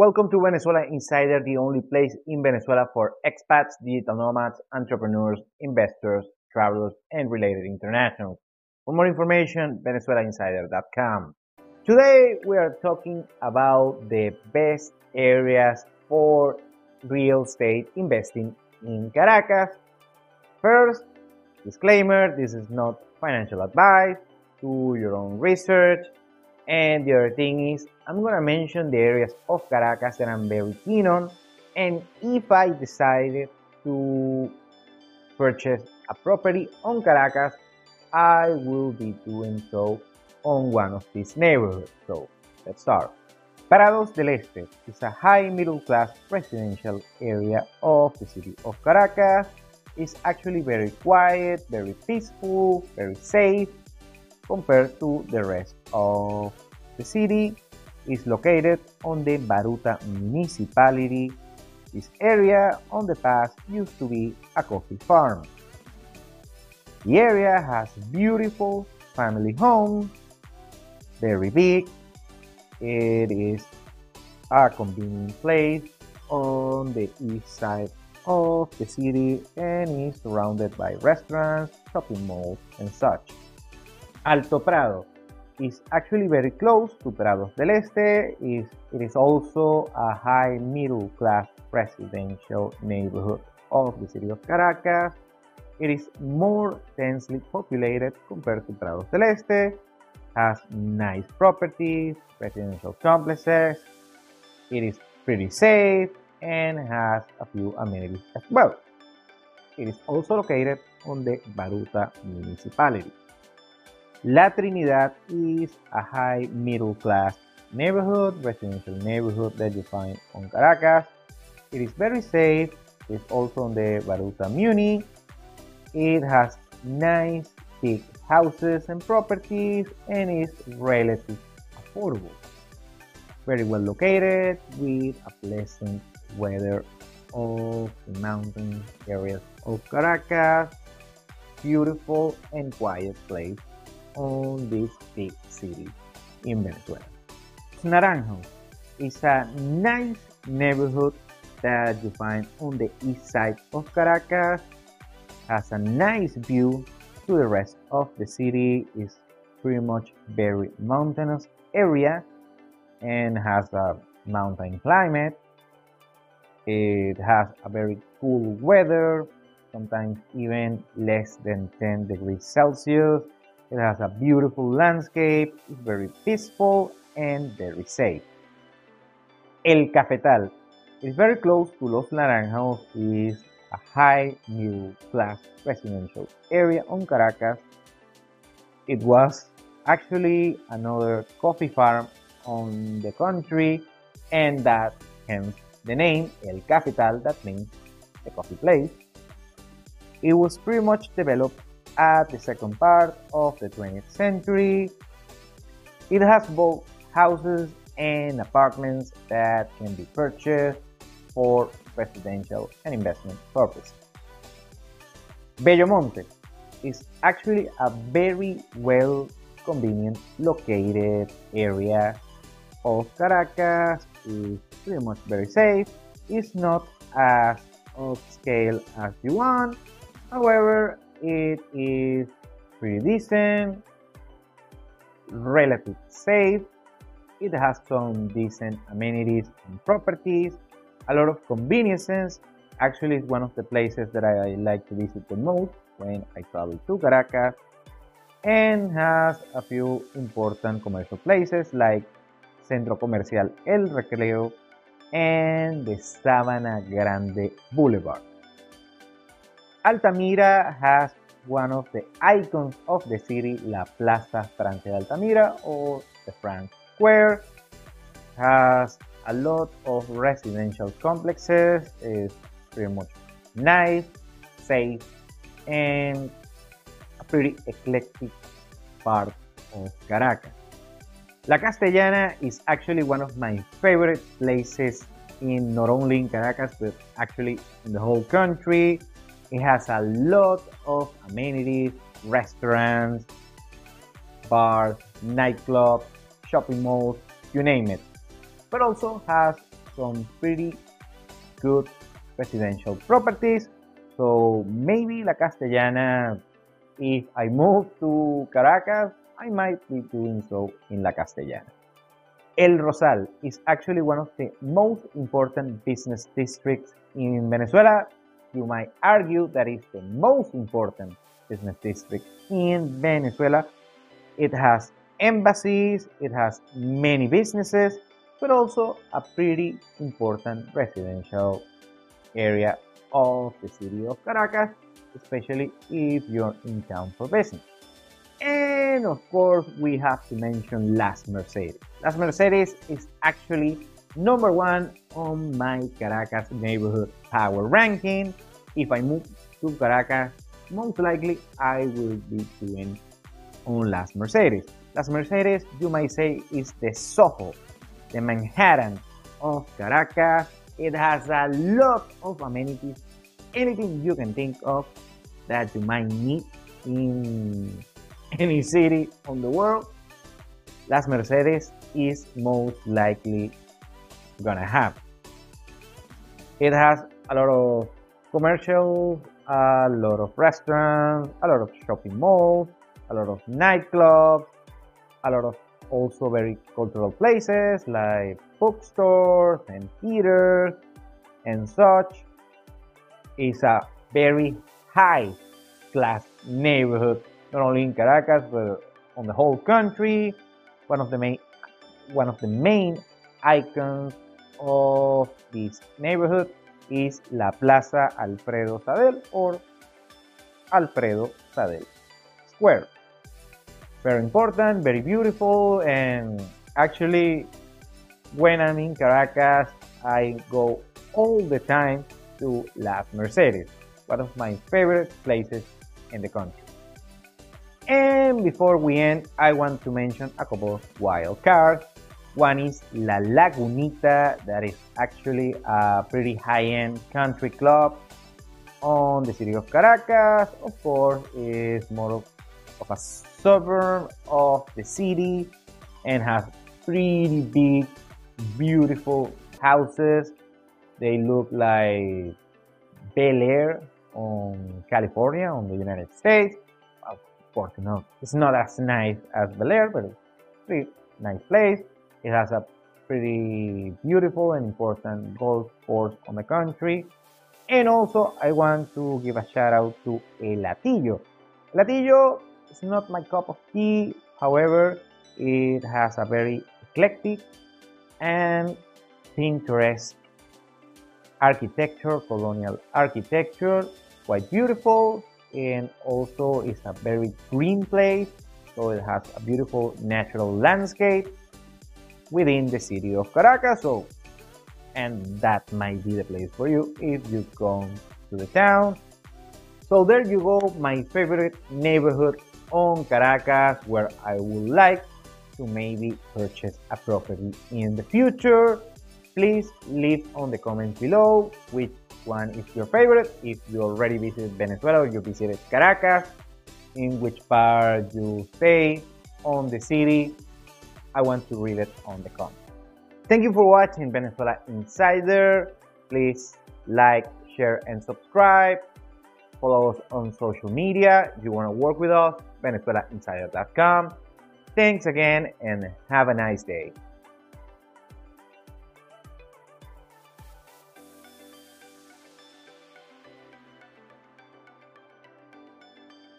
Welcome to Venezuela Insider, the only place in Venezuela for expats, digital nomads, entrepreneurs, investors, travelers, and related internationals. For more information, venezuelainsider.com. Today we are talking about the best areas for real estate investing in Caracas. First, disclaimer, this is not financial advice. Do your own research and the other thing is, I'm gonna mention the areas of Caracas that I'm very keen on. And if I decided to purchase a property on Caracas, I will be doing so on one of these neighborhoods. So let's start. Prados del Este is a high middle class residential area of the city of Caracas. It's actually very quiet, very peaceful, very safe, compared to the rest of the city is located on the Baruta municipality. This area on the past used to be a coffee farm. The area has beautiful family homes, very big. It is a convenient place on the east side of the city and is surrounded by restaurants, shopping malls, and such. Alto Prado is actually very close to Prados del Este. It is also a high middle class residential neighborhood of the city of Caracas. It is more densely populated compared to Prados del Este, has nice properties, residential complexes, it is pretty safe, and has a few amenities as well. It is also located on the Baruta municipality. La Trinidad is a high middle class neighborhood, residential neighborhood that you find on Caracas. It is very safe. It's also on the Baruta Muni. It has nice big houses and properties and is relatively affordable. Very well located with a pleasant weather of the mountain areas of Caracas. Beautiful and quiet place on this big city in Venezuela. Naranjo is a nice neighborhood that you find on the east side of Caracas. Has a nice view to the rest of the city. is pretty much very mountainous area and has a mountain climate. It has a very cool weather, sometimes even less than 10 degrees Celsius it has a beautiful landscape, it's very peaceful and very safe. El Cafetal is very close to Los Naranjos, is a high middle class residential area on Caracas. It was actually another coffee farm on the country and that hence the name El Cafetal that means the coffee place. It was pretty much developed at the second part of the 20th century. It has both houses and apartments that can be purchased for residential and investment purposes. Bello Monte is actually a very well convenient located area of Caracas. It's pretty much very safe. It's not as upscale as you want. However, it is pretty decent, relatively safe, it has some decent amenities and properties, a lot of conveniences. Actually, it's one of the places that I like to visit the most when I travel to Caracas and has a few important commercial places like Centro Comercial El Recreo and the Sabana Grande Boulevard. Altamira has one of the icons of the city, La Plaza Franca de Altamira or the Frank Square. Has a lot of residential complexes, is pretty much nice, safe, and a pretty eclectic part of Caracas. La Castellana is actually one of my favorite places in not only in Caracas but actually in the whole country. It has a lot of amenities, restaurants, bars, nightclubs, shopping malls, you name it. But also has some pretty good residential properties. So maybe La Castellana, if I move to Caracas, I might be doing so in La Castellana. El Rosal is actually one of the most important business districts in Venezuela. You might argue that it's the most important business district in Venezuela. It has embassies, it has many businesses, but also a pretty important residential area of the city of Caracas, especially if you're in town for business. And of course, we have to mention Las Mercedes. Las Mercedes is actually number one on my Caracas neighborhood power ranking. If I move to Caracas, most likely I will be doing on Las Mercedes. Las Mercedes, you might say, is the Soho, the Manhattan of Caracas. It has a lot of amenities, anything you can think of that you might need in any city on the world. Las Mercedes is most likely gonna have. It has a lot of commercial, a lot of restaurants, a lot of shopping malls, a lot of nightclubs, a lot of also very cultural places like bookstores and theaters and such. It's a very high class neighborhood, not only in Caracas but on the whole country. One of the main one of the main icons of this neighborhood is La Plaza Alfredo Sadel or Alfredo Sadel Square very important, very beautiful, and actually, when I'm in Caracas, I go all the time to Las Mercedes, one of my favorite places in the country. And before we end, I want to mention a couple of wild cards. One is La Lagunita, that is actually a pretty high-end country club on the city of Caracas. Of course, is more of of a suburb of the city and has pretty big, beautiful houses. They look like Bel Air on California, on the United States. Of course, no, it's not as nice as Bel Air, but it's a pretty nice place. It has a pretty beautiful and important golf course on the country. And also, I want to give a shout out to El Hatillo. El Hatillo is not my cup of tea, however, it has a very eclectic and Pinterest architecture, colonial architecture, quite beautiful, and also it's a very green place, so it has a beautiful natural landscape within the city of Caracas. So, and that might be the place for you if you come to the town. So there you go, my favorite neighborhood on Caracas where I would like to maybe purchase a property in the future. Please leave on the comments below which one is your favorite. If you already visited Venezuela or you visited Caracas, in which part you stay on the city. I want to read it on the comments. Thank you for watching Venezuela Insider. Please like, share, and subscribe. Follow us on social media. If you want to work with us, VenezuelaInsider.com. Thanks again and have a nice day.